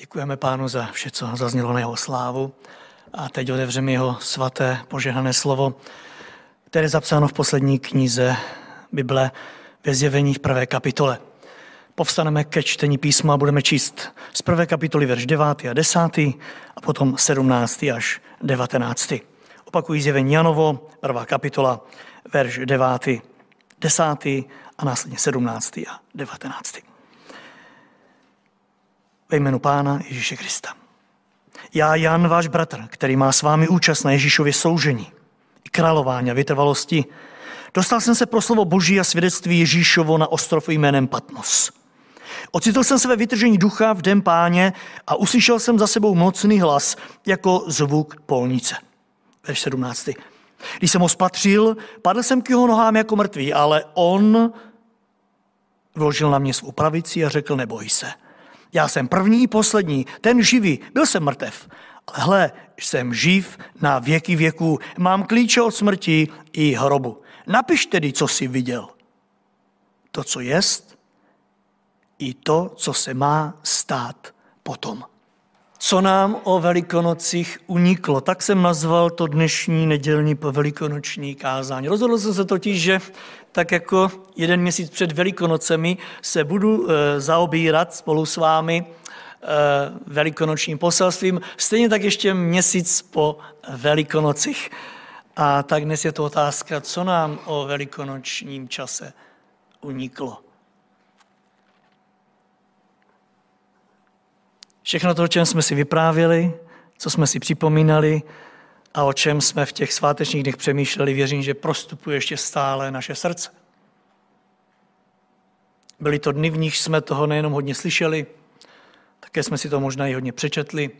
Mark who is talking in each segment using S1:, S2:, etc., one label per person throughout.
S1: Děkujeme pánu za vše, co zaznělo na jeho slávu. A teď otevřeme jeho svaté požehnané slovo, které je zapsáno v poslední knize Bible ve zjevení v prvé kapitole. Povstaneme ke čtení písma a budeme číst z prvé kapitoly verš 9 a 10 a potom 17 až 19. Opakují zjevení Janovo, prvá kapitola, verš 9, 10 a následně 17 a 19 ve jménu Pána Ježíše Krista. Já, Jan, váš bratr, který má s vámi účast na Ježíšově soužení, i králování a vytrvalosti, dostal jsem se pro slovo Boží a svědectví Ježíšovo na ostrov jménem Patmos. Ocitl jsem se ve vytržení ducha v den páně a uslyšel jsem za sebou mocný hlas jako zvuk polnice. Verš 17. Když jsem ho spatřil, padl jsem k jeho nohám jako mrtvý, ale on vložil na mě svou pravici a řekl, neboj se. Já jsem první i poslední, ten živý, byl jsem mrtev. Ale hle, jsem živ na věky věků, mám klíče od smrti i hrobu. Napiš tedy, co jsi viděl. To, co jest, i to, co se má stát potom. Co nám o velikonocích uniklo? Tak jsem nazval to dnešní nedělní velikonoční kázání. Rozhodl jsem se totiž, že tak jako jeden měsíc před Velikonocemi se budu eh, zaobírat spolu s vámi eh, velikonočním poselstvím, stejně tak ještě měsíc po Velikonocích. A tak dnes je to otázka, co nám o velikonočním čase uniklo. Všechno to, o čem jsme si vyprávěli, co jsme si připomínali a o čem jsme v těch svátečních dnech přemýšleli, věřím, že prostupuje ještě stále naše srdce. Byly to dny, v nich jsme toho nejenom hodně slyšeli, také jsme si to možná i hodně přečetli.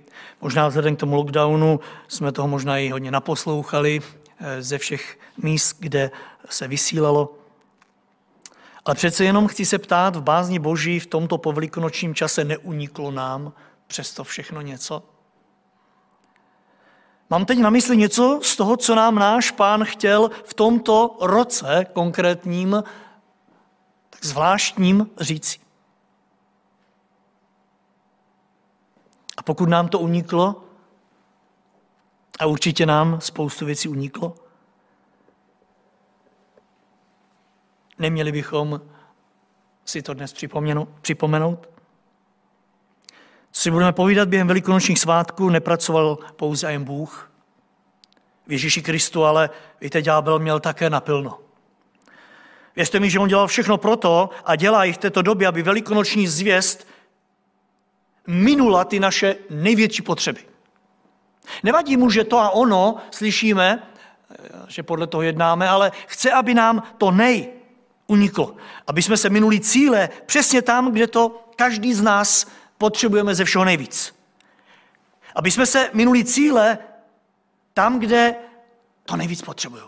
S1: Možná vzhledem k tomu lockdownu jsme toho možná i hodně naposlouchali eh, ze všech míst, kde se vysílalo. Ale přece jenom chci se ptát, v bázni Boží v tomto povelikonočním čase neuniklo nám přesto všechno něco? Mám teď na mysli něco z toho, co nám náš pán chtěl v tomto roce konkrétním, tak zvláštním říci. A pokud nám to uniklo, a určitě nám spoustu věcí uniklo, neměli bychom si to dnes připomenout? Co si budeme povídat během velikonočních svátků, nepracoval pouze jen Bůh. V Ježíši Kristu ale, víte, ďábel měl také napilno. Věřte mi, že on dělal všechno proto a dělá i v této době, aby velikonoční zvěst minula ty naše největší potřeby. Nevadí mu, že to a ono slyšíme, že podle toho jednáme, ale chce, aby nám to nej uniklo. Aby jsme se minuli cíle přesně tam, kde to každý z nás potřebujeme ze všeho nejvíc. Aby jsme se minuli cíle tam, kde to nejvíc potřebují.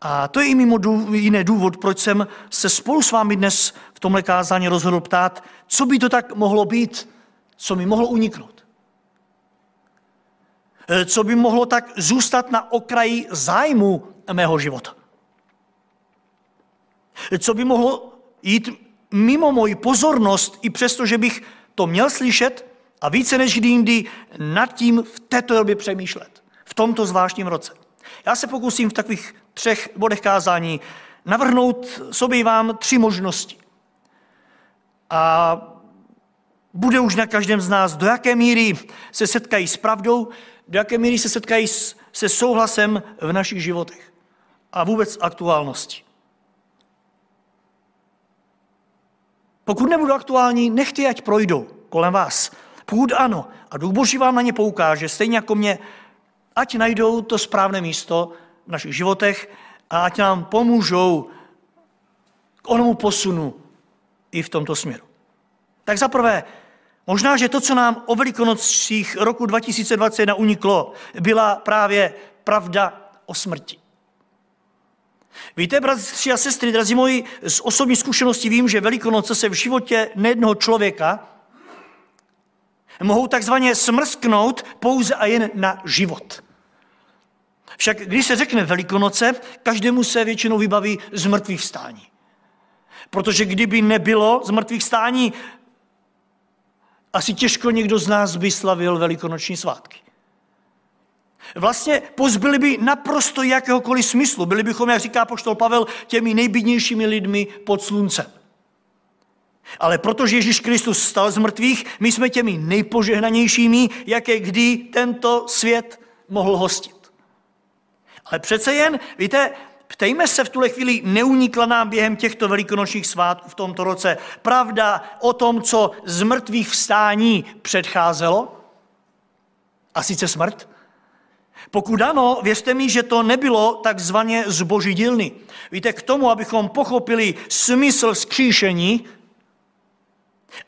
S1: A to je i mimo jiný důvod, proč jsem se spolu s vámi dnes v tomhle kázání rozhodl ptát, co by to tak mohlo být, co mi mohlo uniknout. E, co by mohlo tak zůstat na okraji zájmu mého života. E, co by mohlo jít mimo moji pozornost, i přesto, že bych to měl slyšet a více než kdy jindy nad tím v této době přemýšlet. V tomto zvláštním roce. Já se pokusím v takových třech bodech kázání navrhnout sobě vám tři možnosti. A bude už na každém z nás, do jaké míry se setkají s pravdou, do jaké míry se setkají se souhlasem v našich životech a vůbec aktuálnosti. Pokud nebudou aktuální, nechte ať projdou kolem vás. Pokud ano, a Duch Boží vám na ně poukáže, stejně jako mě, ať najdou to správné místo v našich životech a ať nám pomůžou k onomu posunu i v tomto směru. Tak za prvé, možná, že to, co nám o velikonocích roku 2021 uniklo, byla právě pravda o smrti. Víte, bratři a sestry, drazí moji, z osobní zkušenosti vím, že Velikonoce se v životě nejednoho člověka mohou takzvaně smrsknout pouze a jen na život. Však když se řekne Velikonoce, každému se většinou vybaví z mrtvých stání. Protože kdyby nebylo z mrtvých stání, asi těžko někdo z nás by slavil velikonoční svátky. Vlastně pozbyli by naprosto jakéhokoliv smyslu. Byli bychom, jak říká poštol Pavel, těmi nejbídnějšími lidmi pod sluncem. Ale protože Ježíš Kristus stal z mrtvých, my jsme těmi nejpožehnanějšími, jaké kdy tento svět mohl hostit. Ale přece jen, víte, ptejme se v tuhle chvíli, neunikla nám během těchto velikonočních svátků v tomto roce pravda o tom, co z mrtvých vstání předcházelo? A sice smrt? Pokud ano, věřte mi, že to nebylo takzvaně z boží dílny. Víte, k tomu, abychom pochopili smysl vzkříšení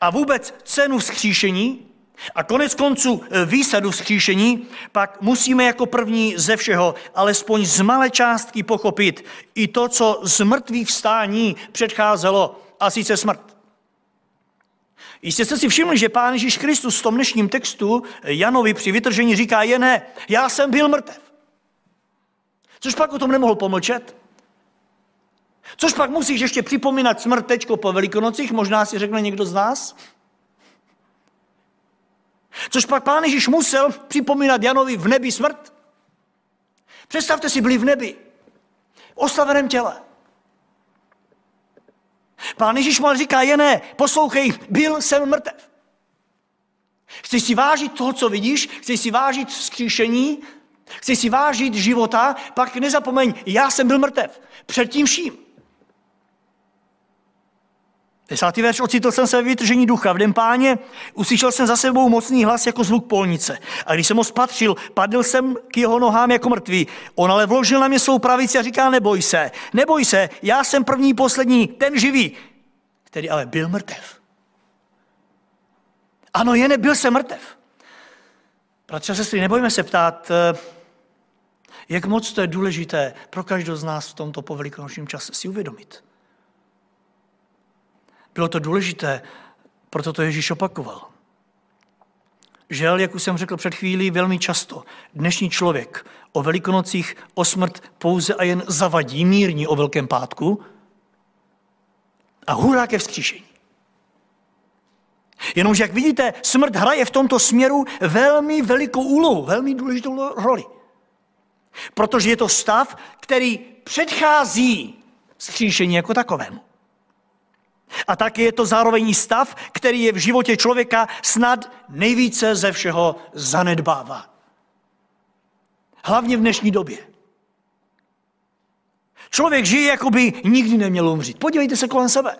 S1: a vůbec cenu vzkříšení a konec konců e, výsadu vzkříšení, pak musíme jako první ze všeho alespoň z malé částky pochopit i to, co z mrtvých vstání předcházelo, a sice smrt. Jistě jste si všimli, že Pán Ježíš Kristus v tom dnešním textu Janovi při vytržení říká je ne, já jsem byl mrtev. Což pak o tom nemohl pomlčet? Což pak musíš ještě připomínat smrt tečko po velikonocích, možná si řekne někdo z nás? Což pak Pán Ježíš musel připomínat Janovi v nebi smrt? Představte si, byli v nebi, v oslaveném těle. Pán Ježíš mal říká, je ne, poslouchej, byl jsem mrtev. Chceš si vážit toho, co vidíš, chceš si vážit vzkříšení, chceš si vážit života, pak nezapomeň, já jsem byl mrtev. Před tím vším. Desátý verš, ocitl jsem se ve vytržení ducha. V den páně uslyšel jsem za sebou mocný hlas jako zvuk polnice. A když jsem ho spatřil, padl jsem k jeho nohám jako mrtvý. On ale vložil na mě svou pravici a říká, neboj se, neboj se, já jsem první, poslední, ten živý, který ale byl mrtev. Ano, jen nebyl jsem mrtev. Bratře a sestry, nebojme se ptát, eh, jak moc to je důležité pro každého z nás v tomto povelikonočním čase si uvědomit. Bylo to důležité, proto to Ježíš opakoval. Žel, jak už jsem řekl před chvílí, velmi často dnešní člověk o velikonocích o smrt pouze a jen zavadí mírní o Velkém pátku a hurá ke vzkříšení. Jenomže, jak vidíte, smrt hraje v tomto směru velmi velikou úlohu, velmi důležitou roli. Protože je to stav, který předchází vzkříšení jako takovému. A taky je to zároveň stav, který je v životě člověka snad nejvíce ze všeho zanedbává. Hlavně v dnešní době. Člověk žije, jako by nikdy neměl umřít. Podívejte se kolem sebe.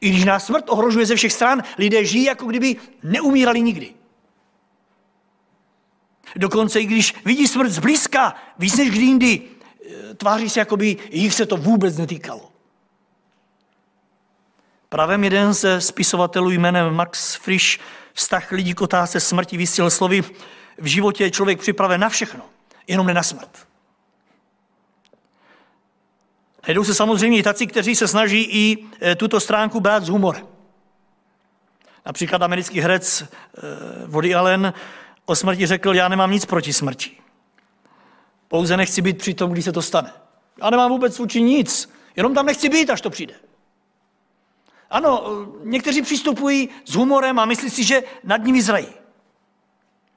S1: I když nás smrt ohrožuje ze všech stran, lidé žijí, jako kdyby neumírali nikdy. Dokonce i když vidí smrt zblízka, víc než kdy jindy, eh, tváří se, jako by jich se to vůbec netýkalo. Právě jeden ze spisovatelů jménem Max Frisch vztah lidí k otázce smrti vysílal slovy, v životě je člověk připraven na všechno, jenom ne na smrt. Najdou se samozřejmě i taci, kteří se snaží i e, tuto stránku brát s humorem. Například americký herec e, Woody Allen o smrti řekl, já nemám nic proti smrti. Pouze nechci být při tom, když se to stane. Já nemám vůbec vůči nic, jenom tam nechci být, až to přijde. Ano, někteří přistupují s humorem a myslí si, že nad nimi zrají.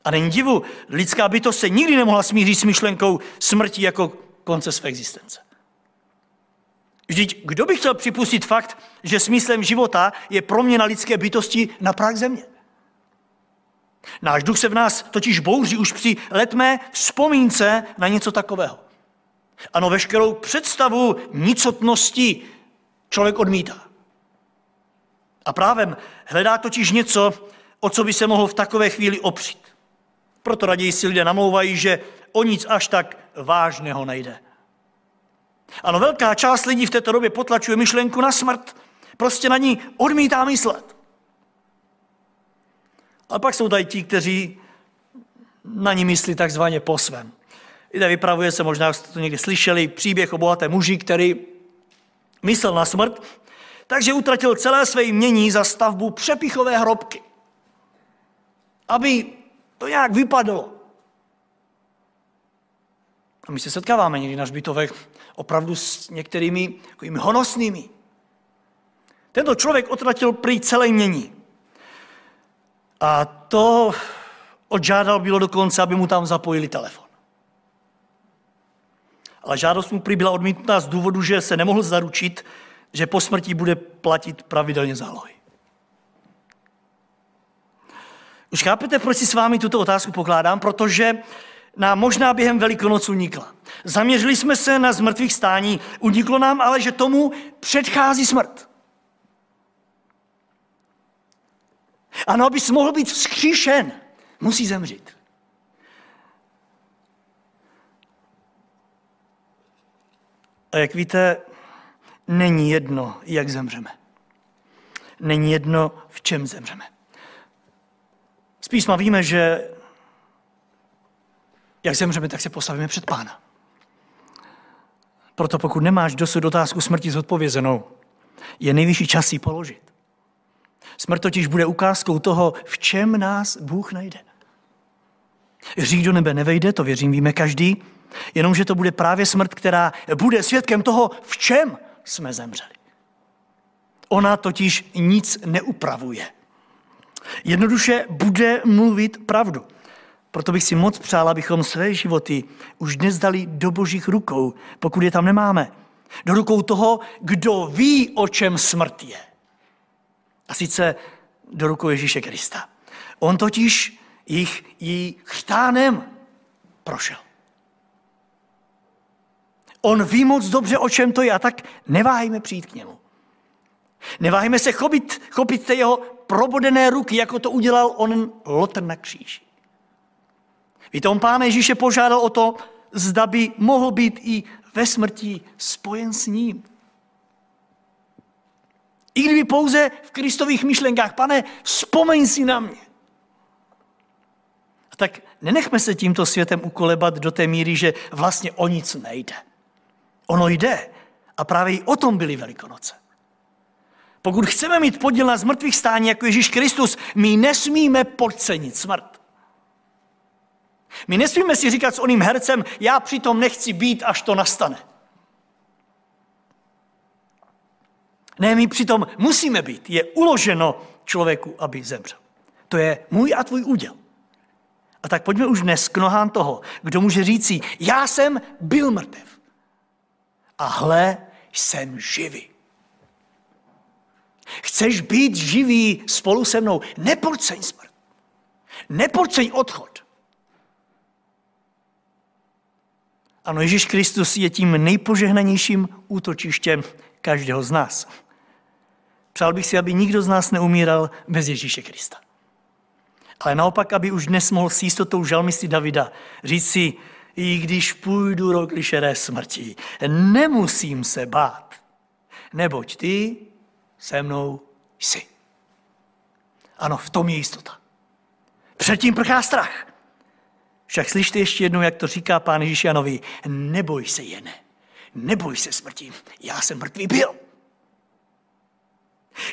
S1: A není divu, lidská bytost se nikdy nemohla smířit s myšlenkou smrti jako konce své existence. Vždyť kdo by chtěl připustit fakt, že smyslem života je proměna lidské bytosti na prach země? Náš duch se v nás totiž bouří už při letmé vzpomínce na něco takového. Ano, veškerou představu nicotnosti člověk odmítá. A právem hledá totiž něco, o co by se mohl v takové chvíli opřít. Proto raději si lidé namlouvají, že o nic až tak vážného nejde. Ano, velká část lidí v této době potlačuje myšlenku na smrt. Prostě na ní odmítá myslet. A pak jsou tady ti, kteří na ní myslí takzvaně po svém. Víte, vypravuje se, možná jste to někdy slyšeli, příběh o bohatém muži, který myslel na smrt, takže utratil celé své jmění za stavbu přepichové hrobky. Aby to nějak vypadlo. A my se setkáváme někdy na žbitovech opravdu s některými takovými honosnými. Tento člověk utratil prý celé mění. A to odžádal bylo dokonce, aby mu tam zapojili telefon. Ale žádost mu prý byla odmítnutá z důvodu, že se nemohl zaručit, že po smrti bude platit pravidelně zálohy. Už chápete, proč si s vámi tuto otázku pokládám? Protože nám možná během Velikonoc unikla. Zaměřili jsme se na zmrtvých stání, uniklo nám ale, že tomu předchází smrt. Ano, abys mohl být vzkříšen, musí zemřít. A jak víte, není jedno, jak zemřeme. Není jedno, v čem zemřeme. Z písma víme, že jak zemřeme, tak se postavíme před pána. Proto pokud nemáš dosud otázku smrti zodpovězenou, je nejvyšší čas ji položit. Smrt totiž bude ukázkou toho, v čem nás Bůh najde. Řík do nebe nevejde, to věřím, víme každý, jenomže to bude právě smrt, která bude svědkem toho, v čem jsme zemřeli. Ona totiž nic neupravuje. Jednoduše bude mluvit pravdu. Proto bych si moc přál, abychom své životy už dnes dali do božích rukou, pokud je tam nemáme. Do rukou toho, kdo ví, o čem smrt je. A sice do rukou Ježíše Krista. On totiž jich jí chtánem prošel. On ví moc dobře, o čem to je, a tak neváhejme přijít k němu. Neváhejme se chopit, chopit té jeho probodené ruky, jako to udělal on lotr na kříži. Víte, on Pána Ježíše požádal o to, zda by mohl být i ve smrti spojen s ním. I kdyby pouze v Kristových myšlenkách, pane, vzpomeň si na mě. A tak nenechme se tímto světem ukolebat do té míry, že vlastně o nic nejde. Ono jde. A právě i o tom byly Velikonoce. Pokud chceme mít podíl na zmrtvých stání jako Ježíš Kristus, my nesmíme podcenit smrt. My nesmíme si říkat s oným hercem, já přitom nechci být, až to nastane. Ne, my přitom musíme být. Je uloženo člověku, aby zemřel. To je můj a tvůj úděl. A tak pojďme už dnes k nohám toho, kdo může říci, já jsem byl mrtev. A hle, jsem živý. Chceš být živý spolu se mnou? Nepodceň smrt. Nepodceň odchod. Ano, Ježíš Kristus je tím nejpožehnanějším útočištěm každého z nás. Přál bych si, aby nikdo z nás neumíral bez Ježíše Krista. Ale naopak, aby už dnes mohl s jistotou žalmisty Davida říct si, i když půjdu rok lišeré smrti, nemusím se bát, neboť ty se mnou jsi. Ano, v tom je jistota. Předtím prchá strach. Však slyšte ještě jednou, jak to říká pán Ježíš Janovi, neboj se jene, neboj se smrti, já jsem mrtvý byl.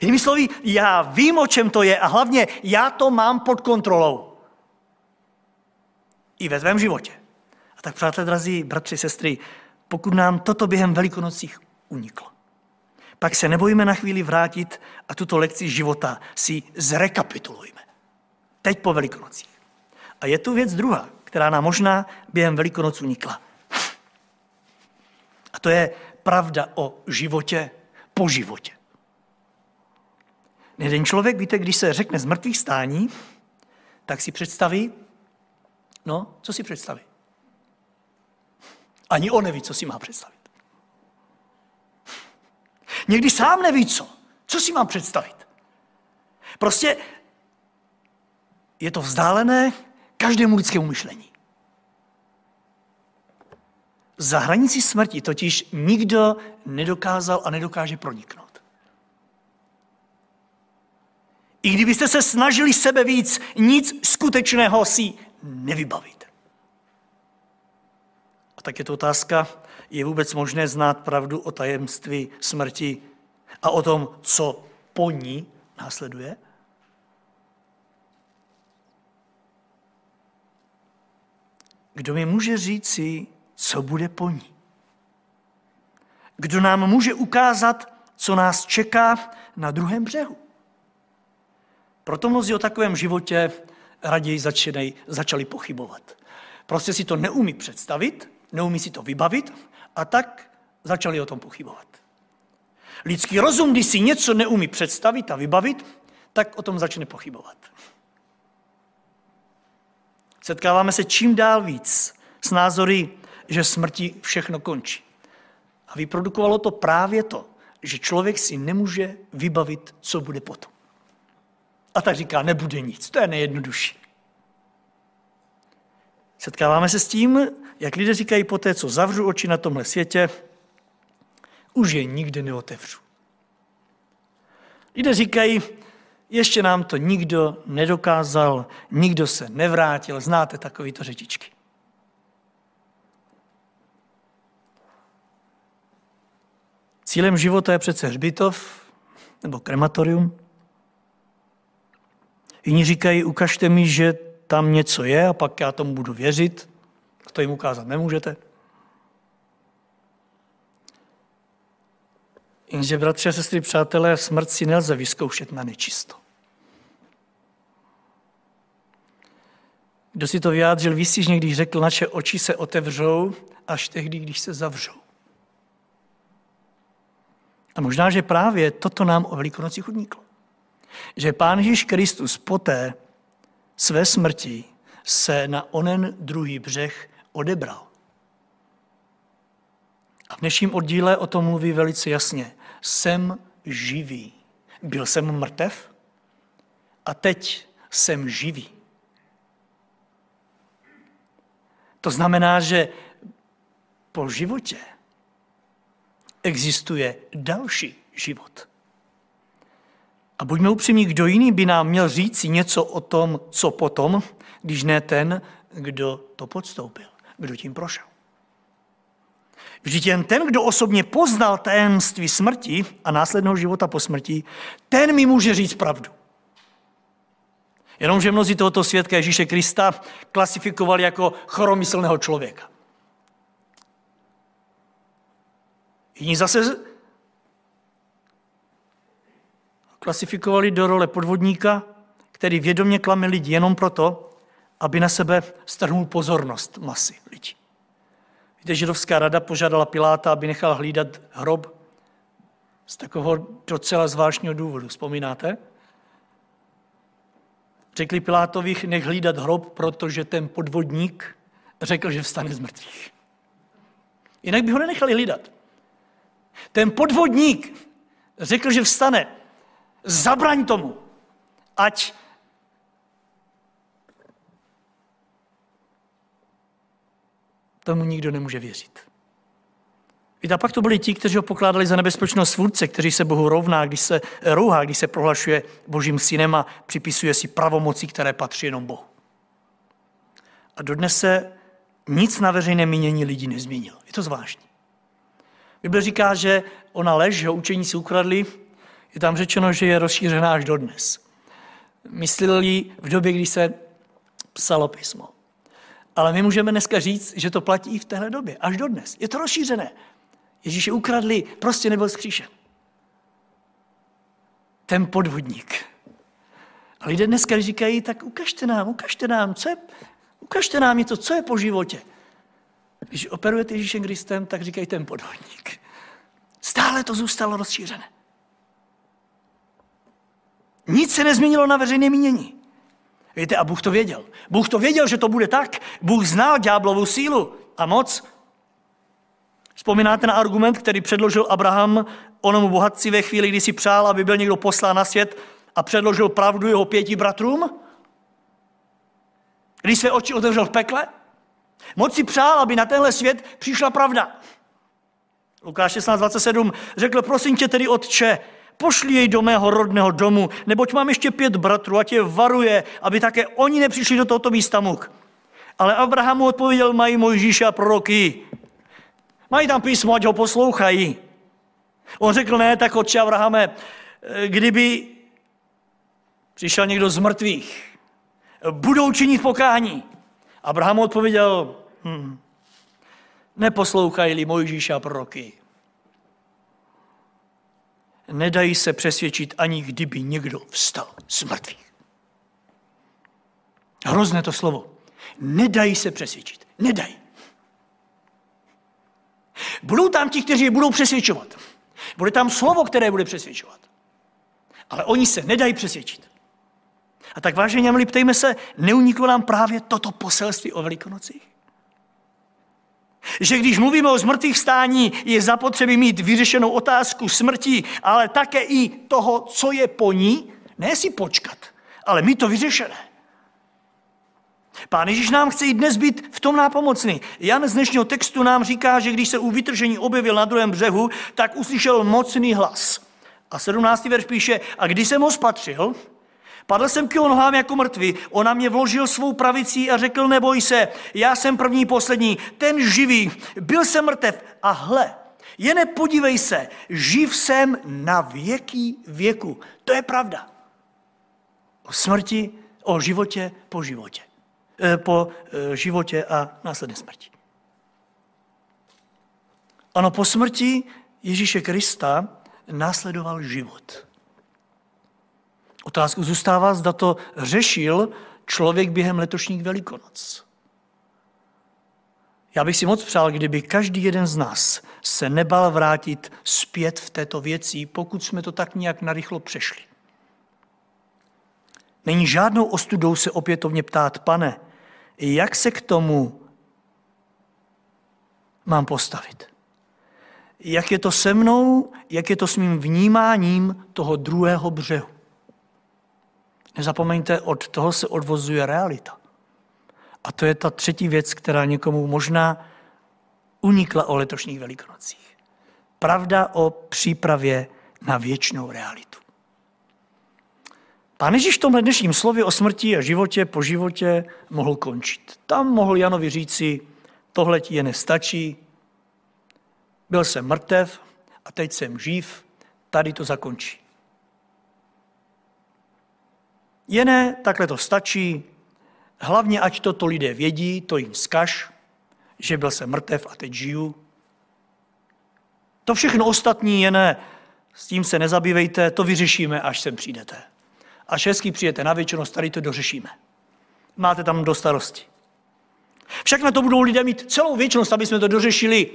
S1: Jinými slovy, já vím, o čem to je a hlavně já to mám pod kontrolou. I ve tvém životě. Tak, přátelé, drazí bratři, sestry, pokud nám toto během velikonocích uniklo, pak se nebojíme na chvíli vrátit a tuto lekci života si zrekapitulujme. Teď po velikonocích. A je tu věc druhá, která nám možná během velikonoc unikla. A to je pravda o životě po životě. Jeden člověk, víte, když se řekne z mrtvých stání, tak si představí, no, co si představí? Ani on neví, co si má představit. Někdy sám neví, co. Co si mám představit? Prostě je to vzdálené každému lidskému myšlení. Za hranici smrti totiž nikdo nedokázal a nedokáže proniknout. I kdybyste se snažili sebe víc, nic skutečného si nevybavit. Tak je to otázka, je vůbec možné znát pravdu o tajemství smrti a o tom, co po ní následuje? Kdo mi může říci, co bude po ní? Kdo nám může ukázat, co nás čeká na druhém břehu? Proto mnozí o takovém životě raději začínají, začali pochybovat. Prostě si to neumí představit, neumí si to vybavit a tak začali o tom pochybovat. Lidský rozum, když si něco neumí představit a vybavit, tak o tom začne pochybovat. Setkáváme se čím dál víc s názory, že smrti všechno končí. A vyprodukovalo to právě to, že člověk si nemůže vybavit, co bude potom. A tak říká, nebude nic, to je nejjednodušší. Setkáváme se s tím, jak lidé říkají po té, co zavřu oči na tomhle světě, už je nikdy neotevřu. Lidé říkají, ještě nám to nikdo nedokázal, nikdo se nevrátil. Znáte takovýto řečičky. Cílem života je přece hřbitov nebo krematorium. Jiní říkají, ukažte mi, že tam něco je a pak já tomu budu věřit. To jim ukázat nemůžete. Jenže, bratři a sestry, přátelé, smrt si nelze vyzkoušet na nečisto. Kdo si to vyjádřil výstižně, když řekl, naše oči se otevřou až tehdy, když se zavřou. A možná, že právě toto nám o velikonocích odniklo. Že Pán Ježíš Kristus poté své smrti se na onen druhý břeh odebral. A v dnešním oddíle o tom mluví velice jasně. Jsem živý. Byl jsem mrtev a teď jsem živý. To znamená, že po životě existuje další život. A buďme upřímní, kdo jiný by nám měl říct něco o tom, co potom, když ne ten, kdo to podstoupil, kdo tím prošel. Vždyť jen ten, kdo osobně poznal tajemství smrti a následného života po smrti, ten mi může říct pravdu. Jenomže mnozí tohoto svědka Ježíše Krista klasifikovali jako choromyslného člověka. Jiní zase klasifikovali do role podvodníka, který vědomě klame lidi jenom proto, aby na sebe strhnul pozornost masy lidí. Víte, židovská rada požádala Piláta, aby nechal hlídat hrob z takového docela zvláštního důvodu. Vzpomínáte? Řekli Pilátovi, nech hlídat hrob, protože ten podvodník řekl, že vstane z mrtvých. Jinak by ho nenechali hlídat. Ten podvodník řekl, že vstane. Zabraň tomu, ať tomu nikdo nemůže věřit. Víte, a pak to byli ti, kteří ho pokládali za nebezpečnost svůdce, kteří se Bohu rovná, když se rouhá, když se prohlašuje božím synem a připisuje si pravomoci, které patří jenom Bohu. A dodnes se nic na veřejné mínění lidí nezměnilo. Je to zvláštní. Bible říká, že ona lež, že učení si ukradli, je tam řečeno, že je rozšířená až dodnes. Mysleli v době, kdy se psalo písmo. Ale my můžeme dneska říct, že to platí i v téhle době, až dodnes. Je to rozšířené. Ježíše ukradli, prostě nebyl skříšen. Ten podvodník. A lidé dneska říkají, tak ukažte nám, ukažte nám, co je, ukažte nám něco, co je po životě. Když operujete Ježíšem Kristem, tak říkají ten podvodník. Stále to zůstalo rozšířené. Nic se nezměnilo na veřejné mínění. Víte, a Bůh to věděl. Bůh to věděl, že to bude tak. Bůh znal ďáblovou sílu a moc. Vzpomínáte na argument, který předložil Abraham onomu bohatci ve chvíli, kdy si přál, aby byl někdo poslán na svět a předložil pravdu jeho pěti bratrům? Když své oči otevřel v pekle? Moc si přál, aby na tenhle svět přišla pravda. Lukáš 16.27 řekl, prosím tě tedy, otče, pošli jej do mého rodného domu, neboť mám ještě pět bratrů, a tě varuje, aby také oni nepřišli do tohoto místa muk. Ale Abraham mu odpověděl, mají Mojžíše a proroky. Mají tam písmo, ať ho poslouchají. On řekl, ne, tak otče Abrahame, kdyby přišel někdo z mrtvých, budou činit pokání. Abraham odpověděl, hm, neposlouchají-li Mojžíše a proroky. Nedají se přesvědčit ani kdyby někdo vstal z mrtvých. Hrozné to slovo. Nedají se přesvědčit. Nedají. Budou tam ti, kteří je budou přesvědčovat. Bude tam slovo, které bude přesvědčovat. Ale oni se nedají přesvědčit. A tak vážení, milí, ptejme se, neuniklo nám právě toto poselství o Velikonocích? Že když mluvíme o zmrtvých stání, je zapotřebí mít vyřešenou otázku smrti, ale také i toho, co je po ní, ne si počkat, ale mít to vyřešené. Pán Ježíš nám chce i dnes být v tom nápomocný. Jan z dnešního textu nám říká, že když se u vytržení objevil na druhém břehu, tak uslyšel mocný hlas. A 17. verš píše, a když jsem ho spatřil, Padl jsem k jeho nohám jako mrtvý, on na mě vložil svou pravicí a řekl, neboj se, já jsem první, poslední, ten živý, byl jsem mrtev a hle, jen podívej se, živ jsem na věký věku. To je pravda. O smrti, o životě po životě. E, po e, životě a následné smrti. Ano, po smrti Ježíše Krista následoval život. Otázku zůstává, zda to řešil člověk během letošních velikonoc. Já bych si moc přál, kdyby každý jeden z nás se nebal vrátit zpět v této věci, pokud jsme to tak nějak narychlo přešli. Není žádnou ostudou se opětovně ptát, pane, jak se k tomu mám postavit? Jak je to se mnou, jak je to s mým vnímáním toho druhého břehu? Nezapomeňte, od toho se odvozuje realita. A to je ta třetí věc, která někomu možná unikla o letošních velikonocích. Pravda o přípravě na věčnou realitu. Pán Ježíš v tomhle dnešním slově o smrti a životě po životě mohl končit. Tam mohl Janovi říci, tohle ti je nestačí, byl jsem mrtev a teď jsem živ, tady to zakončí. Jené, takhle to stačí, hlavně ať toto lidé vědí, to jim zkaž, že byl jsem mrtev a teď žiju. To všechno ostatní je ne, s tím se nezabývejte, to vyřešíme, až sem přijdete. Až hezky přijete na věčnost, tady to dořešíme. Máte tam do starosti. Však na to budou lidé mít celou věčnost, aby jsme to dořešili.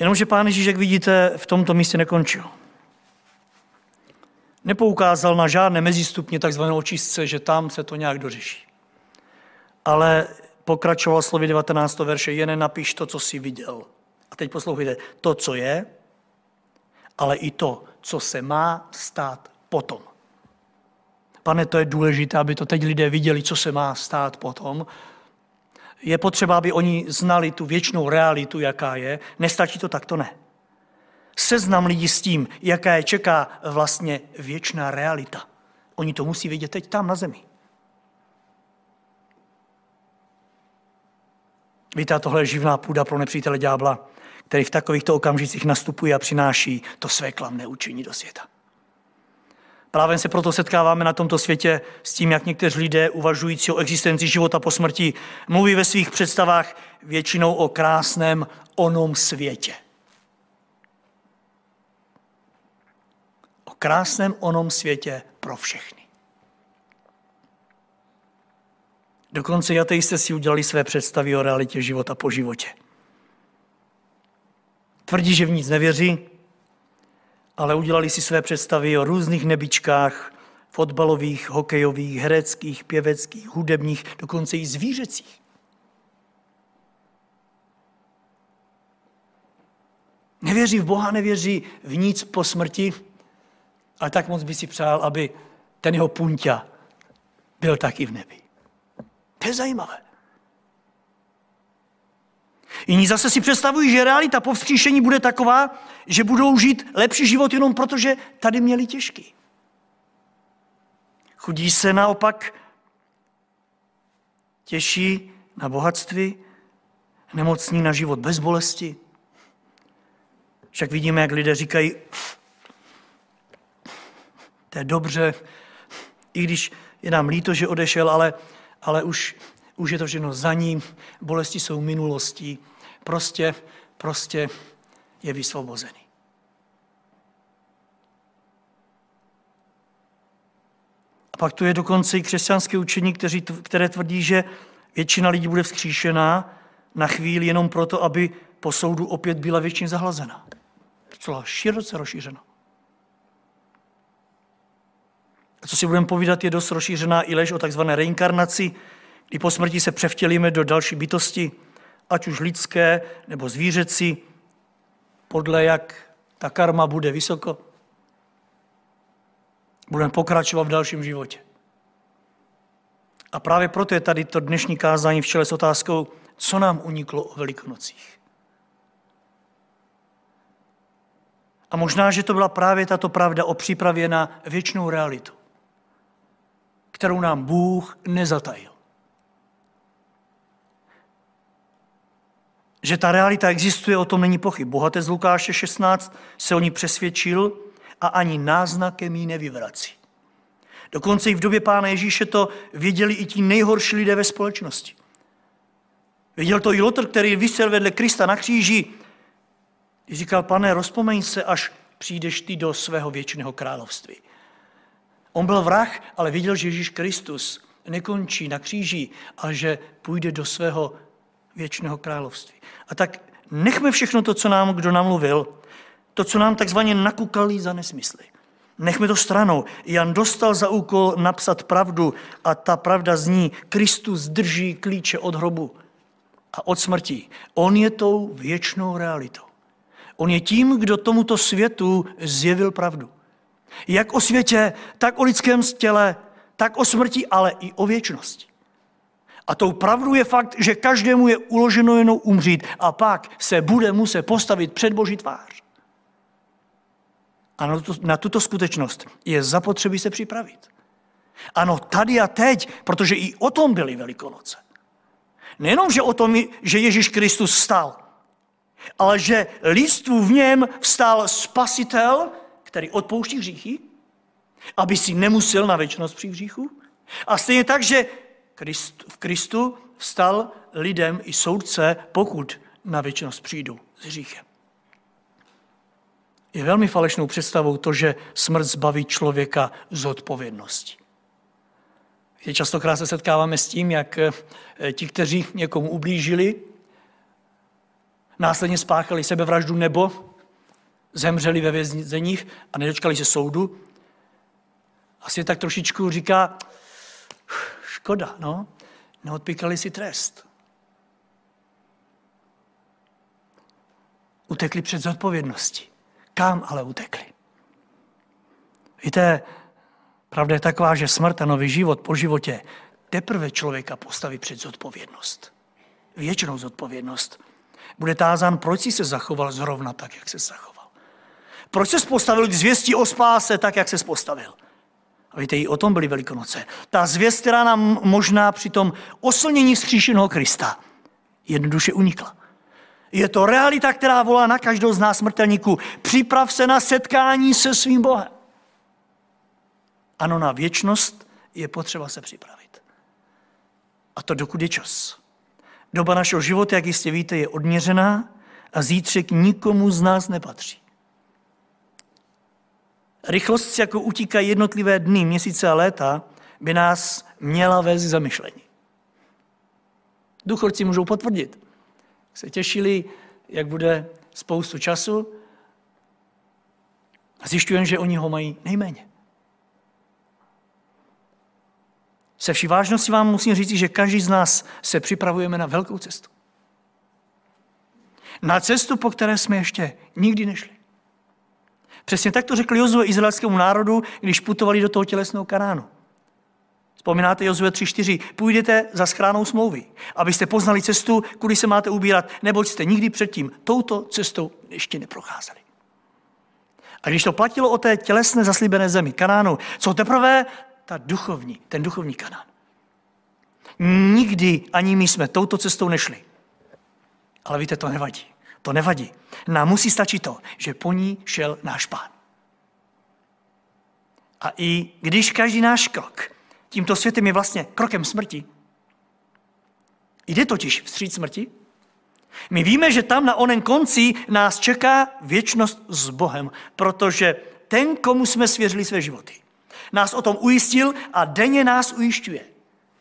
S1: Jenomže Pán Ježíš, jak vidíte, v tomto místě nekončil nepoukázal na žádné mezistupně takzvané očistce, že tam se to nějak dořeší. Ale pokračoval slovy 19. verše, jen napiš to, co jsi viděl. A teď poslouchejte, to, co je, ale i to, co se má stát potom. Pane, to je důležité, aby to teď lidé viděli, co se má stát potom. Je potřeba, aby oni znali tu věčnou realitu, jaká je. Nestačí to takto, ne seznam lidí s tím, jaká je čeká vlastně věčná realita. Oni to musí vědět teď tam na zemi. Víte, tohle je živná půda pro nepřítele ďábla, který v takovýchto okamžicích nastupuje a přináší to své klamné učení do světa. Právě se proto setkáváme na tomto světě s tím, jak někteří lidé uvažující o existenci života po smrti mluví ve svých představách většinou o krásném onom světě. Krásném onom světě pro všechny. Dokonce ateisté si udělali své představy o realitě života po životě. Tvrdí, že v nic nevěří, ale udělali si své představy o různých nebičkách, fotbalových, hokejových, hereckých, pěveckých, hudebních, dokonce i zvířecích. Nevěří v Boha, nevěří v nic po smrti, ale tak moc by si přál, aby ten jeho punťa byl taky v nebi. To je zajímavé. Jiní zase si představují, že realita po vzkříšení bude taková, že budou žít lepší život jenom proto, že tady měli těžký. Chudí se naopak těší na bohatství, nemocní na život bez bolesti. Však vidíme, jak lidé říkají, to je dobře, i když je nám líto, že odešel, ale, ale už, už je to všechno za ním, bolesti jsou minulostí, prostě, prostě je vysvobozený. A pak tu je dokonce i křesťanské učení, kteří, které tvrdí, že většina lidí bude vzkříšená na chvíli jenom proto, aby po soudu opět byla většině zahlazená. Celá široce rozšířena. A co si budeme povídat, je dost rozšířená i lež o takzvané reinkarnaci, kdy po smrti se převtělíme do další bytosti, ať už lidské nebo zvířeci, podle jak ta karma bude vysoko. Budeme pokračovat v dalším životě. A právě proto je tady to dnešní kázání v čele s otázkou, co nám uniklo o Velikonocích. A možná, že to byla právě tato pravda o přípravě na věčnou realitu, kterou nám Bůh nezatajil. Že ta realita existuje, o tom není pochyb. Bohatec Lukáše 16 se o ní přesvědčil a ani náznakem jí nevyvrací. Dokonce i v době Pána Ježíše to věděli i ti nejhorší lidé ve společnosti. Věděl to i Lotr, který vysel vedle Krista na kříži. Říkal, pane, rozpomeň se, až přijdeš ty do svého věčného království. On byl vrah, ale viděl, že Ježíš Kristus nekončí na kříži, ale že půjde do svého věčného království. A tak nechme všechno to, co nám kdo namluvil, to, co nám takzvaně nakukali za nesmysly. Nechme to stranou. Jan dostal za úkol napsat pravdu a ta pravda zní, Kristus drží klíče od hrobu a od smrti. On je tou věčnou realitou. On je tím, kdo tomuto světu zjevil pravdu. Jak o světě, tak o lidském těle, tak o smrti, ale i o věčnosti. A tou pravdou je fakt, že každému je uloženo jenom umřít a pak se bude muset postavit před Boží tvář. A na, tuto, na tuto skutečnost je zapotřebí se připravit. Ano, tady a teď, protože i o tom byly Velikonoce. Nejenom, že o tom, že Ježíš Kristus stal, ale že listu v něm vstal spasitel, který odpouští hříchy, aby si nemusel na věčnost při hříchu. A stejně tak, že v Kristu vstal lidem i soudce, pokud na věčnost přijdu s hříchem. Je velmi falešnou představou to, že smrt zbaví člověka z odpovědnosti. Častokrát se setkáváme s tím, jak eh, ti, kteří někomu ublížili, následně spáchali sebevraždu nebo zemřeli ve vězeních a nedočkali se soudu. Asi tak trošičku říká, škoda, no, neodpíkali si trest. Utekli před zodpovědností. Kam ale utekli? Víte, pravda je taková, že smrt a nový život po životě teprve člověka postaví před zodpovědnost. Věčnou zodpovědnost. Bude tázán, proč si se zachoval zrovna tak, jak se zachoval. Proč se postavil k zvěstí o spáse tak, jak se postavil. A víte, i o tom byly Velikonoce. Ta zvěst, která nám možná při tom oslnění skříšeného Krista jednoduše unikla. Je to realita, která volá na každou z nás smrtelníků. Připrav se na setkání se svým Bohem. Ano, na věčnost je potřeba se připravit. A to dokud je čas. Doba našeho života, jak jistě víte, je odměřená a zítřek nikomu z nás nepatří. Rychlost, jako utíkají jednotlivé dny, měsíce a léta, by nás měla vést zamyšlení. Duchovci můžou potvrdit. Se těšili, jak bude spoustu času zjišťujeme, že oni ho mají nejméně. Se vší vážností vám musím říct, že každý z nás se připravujeme na velkou cestu. Na cestu, po které jsme ještě nikdy nešli. Přesně tak to řekl Jozue izraelskému národu, když putovali do toho tělesného Kanánu. Vzpomínáte Jozue 3.4. Půjdete za schránou smlouvy, abyste poznali cestu, kudy se máte ubírat, neboť jste nikdy předtím touto cestou ještě neprocházeli. A když to platilo o té tělesné zaslíbené zemi, Kanánu, co teprve ta duchovní, ten duchovní Kanán. Nikdy ani my jsme touto cestou nešli. Ale víte, to nevadí. To nevadí. Nám musí stačit to, že po ní šel náš pán. A i když každý náš krok tímto světem je vlastně krokem smrti, jde totiž vstříc smrti, my víme, že tam na onen konci nás čeká věčnost s Bohem, protože ten, komu jsme svěřili své životy, Nás o tom ujistil a denně nás ujišťuje.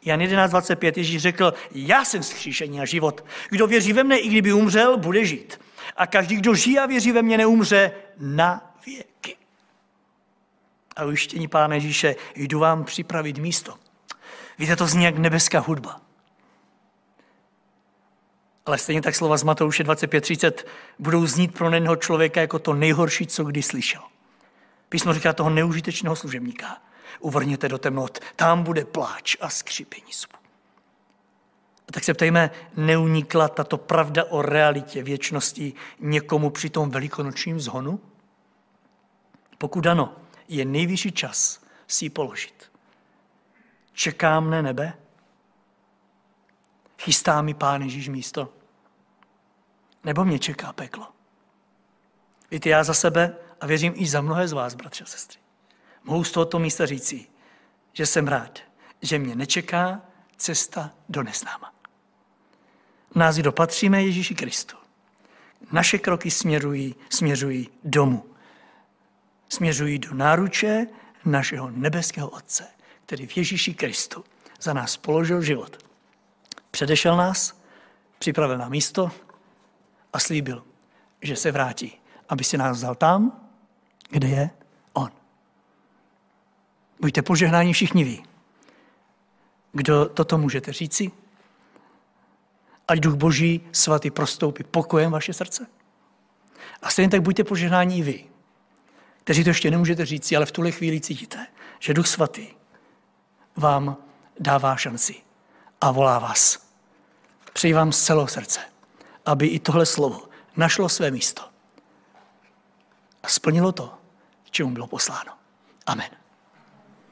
S1: Jan 11.25 Ježíš řekl, já jsem skříšení a život. Kdo věří ve mne, i kdyby umřel, bude žít. A každý, kdo žije a věří ve mně, neumře na věky. A ujištění Pána Ježíše, jdu vám připravit místo. Víte, to zní jak nebeská hudba. Ale stejně tak slova z Matouše 25.30 budou znít pro neného člověka jako to nejhorší, co kdy slyšel. Písmo říká toho neužitečného služebníka. Uvrněte do temnot, tam bude pláč a skřípení zubu. A tak se ptejme, neunikla tato pravda o realitě věčnosti někomu při tom velikonočním zhonu? Pokud ano, je nejvyšší čas si ji položit. Čeká mne nebe? Chystá mi Pán Ježíš místo? Nebo mě čeká peklo? Víte, já za sebe a věřím i za mnohé z vás, bratři a sestry, mohu z tohoto místa říci, že jsem rád, že mě nečeká cesta do neznáma. Nás, kdo patříme Ježíši Kristu, naše kroky směřují, směřují domů. Směřují do náruče našeho nebeského Otce, který v Ježíši Kristu za nás položil život. Předešel nás, připravil na místo a slíbil, že se vrátí, aby si nás vzal tam, kde je. Buďte požehnáni všichni vy. Kdo toto můžete říci? Ať duch Boží svatý prostoupí pokojem vaše srdce. A stejně tak buďte požehnáni i vy, kteří to ještě nemůžete říci, ale v tuhle chvíli cítíte, že duch svatý vám dává šanci a volá vás. Přeji vám z celého srdce, aby i tohle slovo našlo své místo a splnilo to, čemu bylo posláno. Amen.